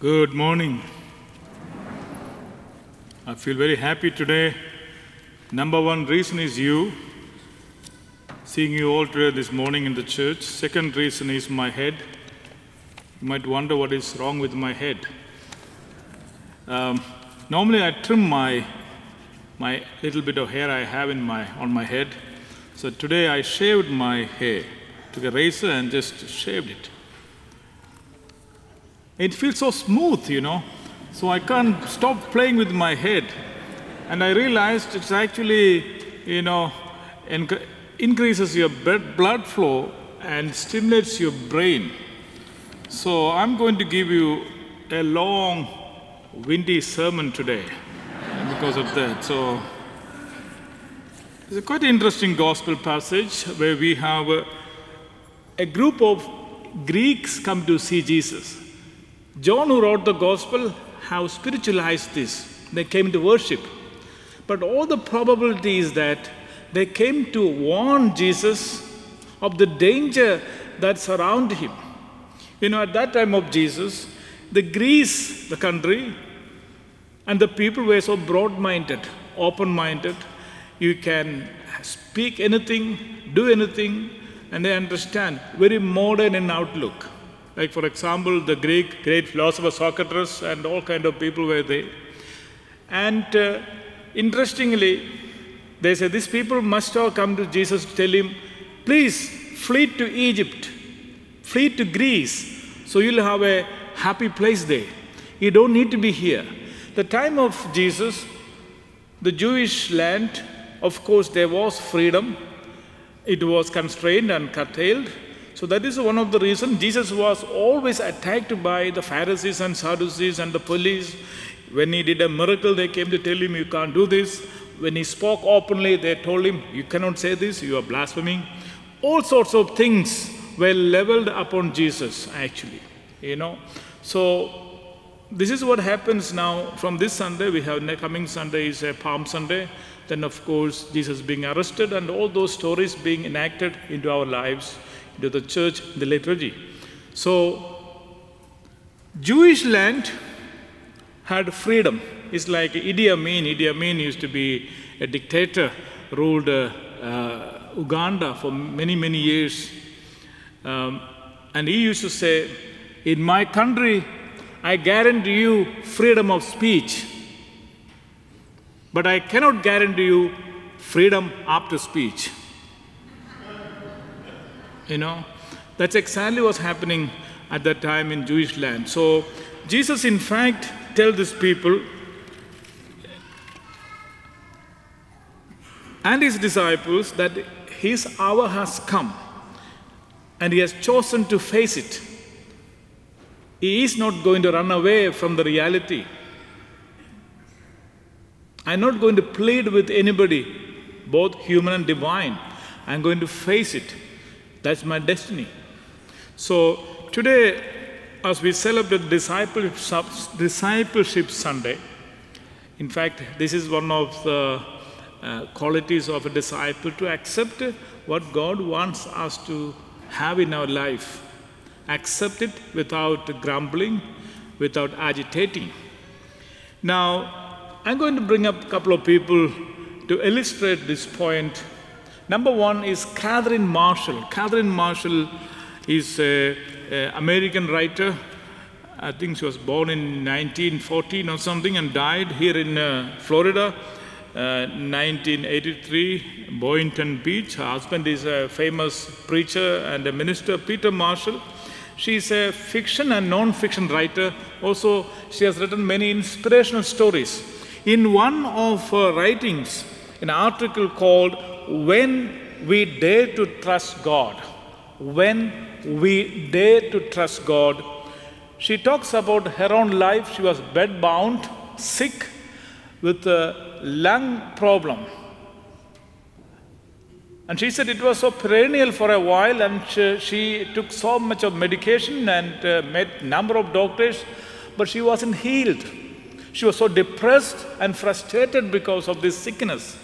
Good morning. I feel very happy today. Number one reason is you, seeing you all today this morning in the church. Second reason is my head. You might wonder what is wrong with my head. Um, normally, I trim my my little bit of hair I have in my on my head. So today I shaved my hair, took a razor and just shaved it. It feels so smooth, you know. So I can't stop playing with my head. And I realized it's actually, you know, increases your blood blood flow and stimulates your brain. So I'm going to give you a long, windy sermon today because of that. So it's a quite interesting gospel passage where we have a, a group of Greeks come to see Jesus. John, who wrote the gospel, have spiritualized this. They came to worship. But all the probability is that they came to warn Jesus of the danger that surround him. You know, at that time of Jesus, the Greece, the country, and the people were so broad minded, open minded. You can speak anything, do anything, and they understand. Very modern in outlook. Like, for example, the Greek great philosopher Socrates and all kind of people were there. And uh, interestingly, they say these people must have come to Jesus to tell him, please flee to Egypt, flee to Greece, so you'll have a happy place there. You don't need to be here. The time of Jesus, the Jewish land, of course, there was freedom. It was constrained and curtailed. So that is one of the reasons Jesus was always attacked by the Pharisees and Sadducees and the police. When he did a miracle, they came to tell him, You can't do this. When he spoke openly, they told him, You cannot say this, you are blaspheming. All sorts of things were leveled upon Jesus, actually. You know. So this is what happens now from this Sunday. We have coming Sunday is a Palm Sunday. Then, of course, Jesus being arrested and all those stories being enacted into our lives into the church, the liturgy. So, Jewish land had freedom. It's like Idi Amin. Idi Amin used to be a dictator, ruled uh, uh, Uganda for many, many years. Um, and he used to say, In my country, I guarantee you freedom of speech, but I cannot guarantee you freedom after speech. You know, that's exactly what's happening at that time in Jewish land. So Jesus, in fact, tell these people and his disciples that his hour has come and he has chosen to face it. He is not going to run away from the reality. I'm not going to plead with anybody, both human and divine. I'm going to face it. That's my destiny. So today, as we celebrate discipleship, discipleship Sunday, in fact, this is one of the uh, qualities of a disciple to accept what God wants us to have in our life. Accept it without grumbling, without agitating. Now, I'm going to bring up a couple of people to illustrate this point Number one is Catherine Marshall. Catherine Marshall is an American writer. I think she was born in 1914 or something and died here in uh, Florida. Uh, 1983, Boynton Beach. Her husband is a famous preacher and a minister, Peter Marshall. She is a fiction and non fiction writer. Also, she has written many inspirational stories. In one of her writings, an article called when we dare to trust God, when we dare to trust God, she talks about her own life. She was bedbound, sick, with a lung problem. And she said it was so perennial for a while, and she, she took so much of medication and uh, met number of doctors, but she wasn't healed. She was so depressed and frustrated because of this sickness.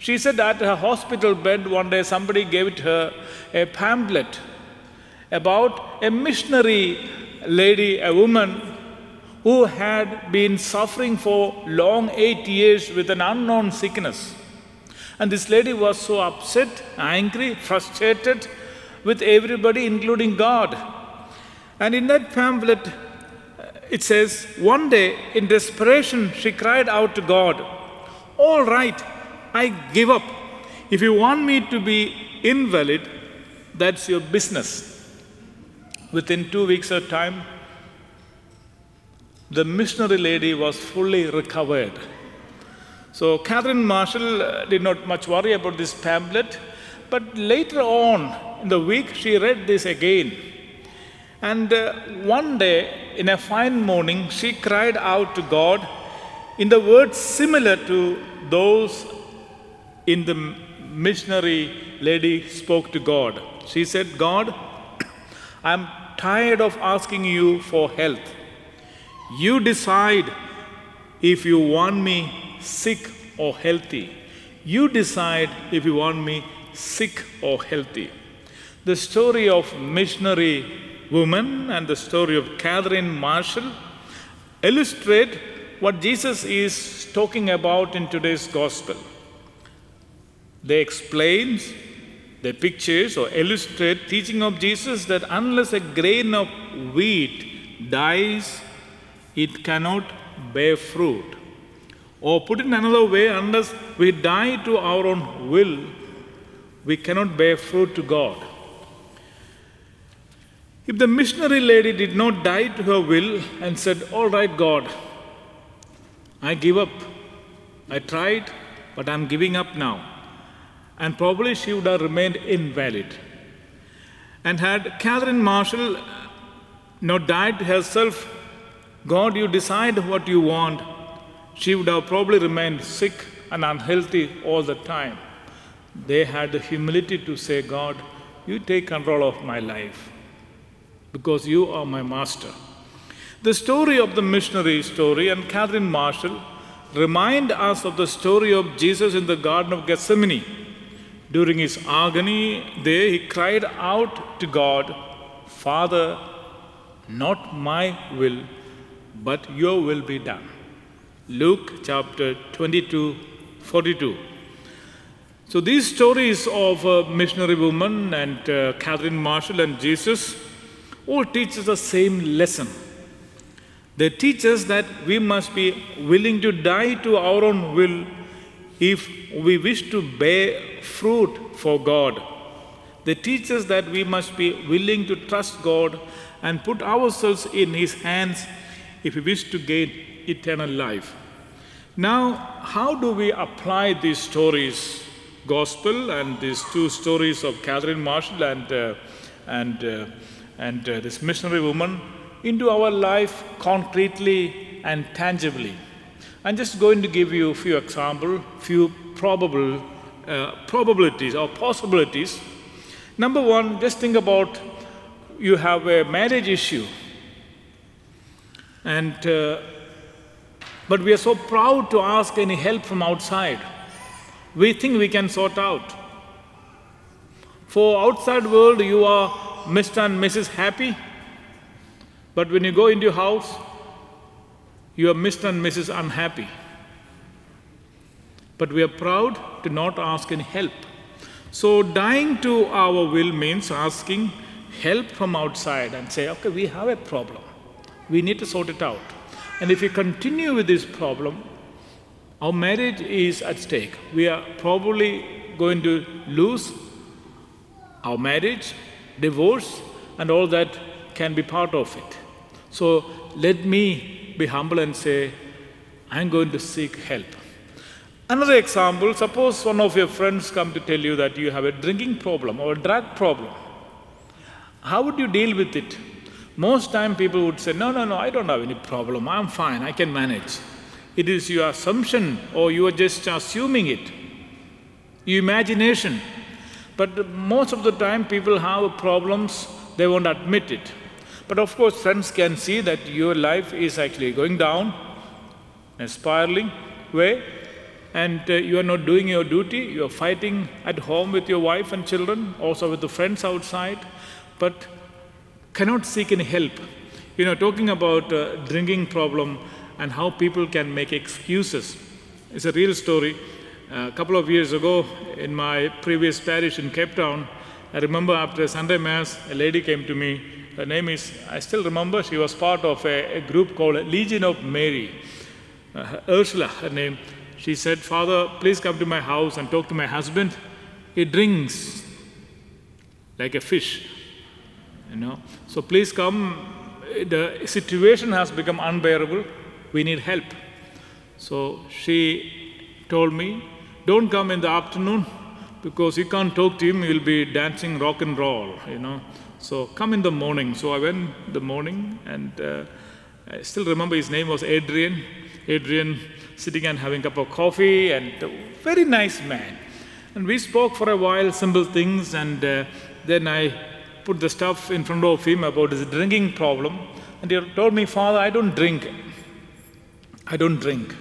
She said at her hospital bed one day somebody gave her a pamphlet about a missionary lady, a woman who had been suffering for long eight years with an unknown sickness. And this lady was so upset, angry, frustrated with everybody, including God. And in that pamphlet, uh, it says, One day, in desperation, she cried out to God, All right, I give up. If you want me to be invalid, that's your business. Within two weeks of time, the missionary lady was fully recovered. So Catherine Marshall uh, did not much worry about this pamphlet, but later on in the week she read this again. And uh, one day, in a fine morning, she cried out to God in the words similar to those in the missionary lady spoke to God. She said, God, I'm tired of asking you for health. You decide if you want me sick or healthy. You decide if you want me sick or healthy. The story of missionary woman and the story of Catherine Marshall illustrate what Jesus is talking about in today's gospel. They explain, they pictures or illustrate teaching of Jesus that unless a grain of wheat dies, it cannot bear fruit. Or put in another way, unless we die to our own will, we cannot bear fruit to God. If the missionary lady did not die to her will and said, All right, God, I give up. I tried, but I'm giving up now. And probably she would have remained invalid. And had Catherine Marshall uh, not died herself, God, you decide what you want, she would have probably remained sick and unhealthy all the time. They had the humility to say, God, you take control of my life because you are my master. The story of the missionary story and Catherine Marshall remind us of the story of Jesus in the Garden of Gethsemane. During his agony there, he cried out to God, Father, not my will, but your will be done. Luke chapter 22, 42. So these stories of a missionary woman and uh, Catherine Marshall and Jesus all teach us the same lesson. They teach us that we must be willing to die to our own will if we wish to bear fruit for God. They teach us that we must be willing to trust God and put ourselves in His hands if we wish to gain eternal life. Now, how do we apply these stories, gospel and these two stories of Catherine Marshall and, uh, and, uh, and uh, this missionary woman, into our life concretely and tangibly? I'm just going to give you a few examples, few probable uh, probabilities or possibilities. Number one, just think about you have a marriage issue and, uh, but we are so proud to ask any help from outside. We think we can sort out. For outside world, you are Mr. and Mrs. Happy. But when you go into your house, you are Mr. and Mrs. Unhappy. But we are proud to not ask any help. So dying to our will means asking help from outside and say, okay, we have a problem. We need to sort it out. And if we continue with this problem, our marriage is at stake. We are probably going to lose our marriage, divorce, and all that can be part of it. So let me be humble and say, I'm going to seek help. Another example suppose one of your friends come to tell you that you have a drinking problem or a drug problem. How would you deal with it? Most time people would say, no, no, no, I don't have any problem. I'm fine. I can manage. It is your assumption or you are just assuming it. Your imagination. But most of the time people have problems, they won't admit it. But of course, friends can see that your life is actually going down, in a spiraling way, and uh, you are not doing your duty. You are fighting at home with your wife and children, also with the friends outside. But cannot seek any help. you know, talking about uh, drinking problem and how people can make excuses. It's a real story. a couple of years ago, in my previous parish in Cape Town, I remember after Sunday Mass, a lady came to me. Her name is, I still remember, she was part of a, a group called Legion of Mary. Uh, Ursula, her name. She said, Father, please come to my house and talk to my husband. He drinks like a fish. You know. So please come. The situation has become unbearable. We need help. So she told me, don't come in the afternoon because you can't talk to him, he'll be dancing rock and roll, you know. So come in the morning. So I went the morning and uh, I still remember his name was Adrian. Adrian sitting and having a cup of coffee and a very nice man. And we spoke for a while, simple things, and uh, then I put the stuff in front of him about his drinking problem. And he told me, Father, I don't drink. I don't drink.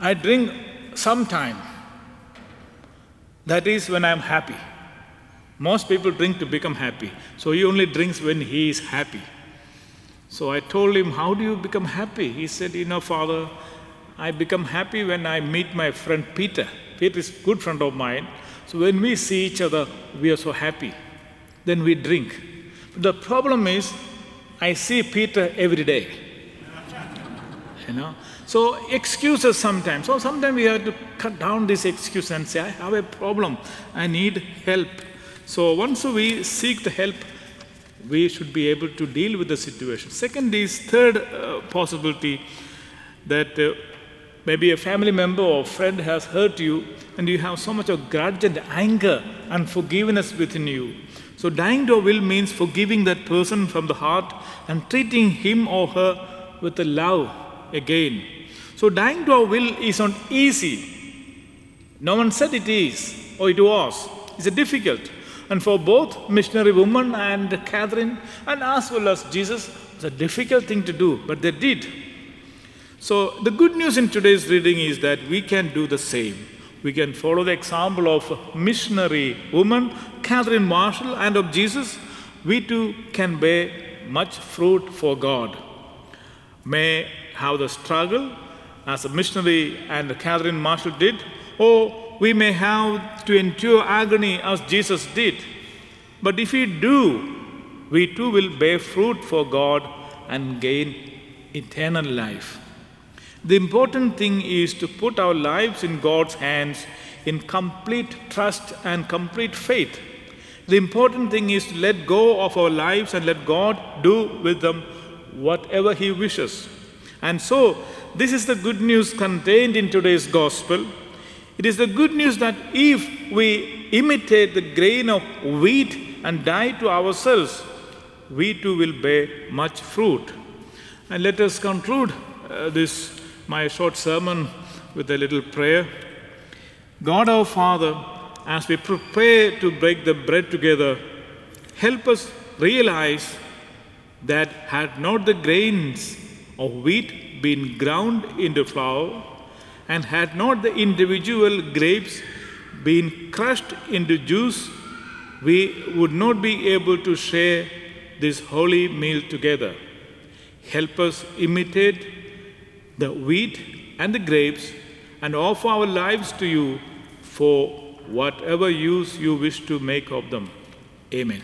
I drink sometime. That is when I'm happy. Most people drink to become happy. So he only drinks when he is happy. So I told him, How do you become happy? He said, You know, Father, I become happy when I meet my friend Peter. Peter is a good friend of mine. So when we see each other, we are so happy. Then we drink. But the problem is, I see Peter every day. You know? So excuses sometimes. So sometimes we have to cut down this excuse and say, I have a problem. I need help. So once we seek the help, we should be able to deal with the situation. Second is third uh, possibility that uh, maybe a family member or friend has hurt you and you have so much of grudge and anger and forgiveness within you. So dying to a will means forgiving that person from the heart and treating him or her with a love again so dying to our will is not easy. No one said it is or it was. It's a difficult. And for both missionary woman and Catherine, and as well as Jesus, it's a difficult thing to do, but they did. So the good news in today's reading is that we can do the same. We can follow the example of missionary woman Catherine Marshall and of Jesus. We too can bear much fruit for God. May have the struggle as a missionary and Catherine Marshall did, or we may have to endure agony as Jesus did. But if we do, we too will bear fruit for God and gain eternal life. The important thing is to put our lives in God's hands in complete trust and complete faith. The important thing is to let go of our lives and let God do with them whatever He wishes. And so, this is the good news contained in today's gospel. It is the good news that if we imitate the grain of wheat and die to ourselves, we too will bear much fruit. And let us conclude uh, this, my short sermon, with a little prayer. God our Father, as we prepare to break the bread together, help us realize that had not the grains of wheat been ground into flour, and had not the individual grapes been crushed into juice, we would not be able to share this holy meal together. Help us imitate the wheat and the grapes and offer our lives to you for whatever use you wish to make of them. Amen.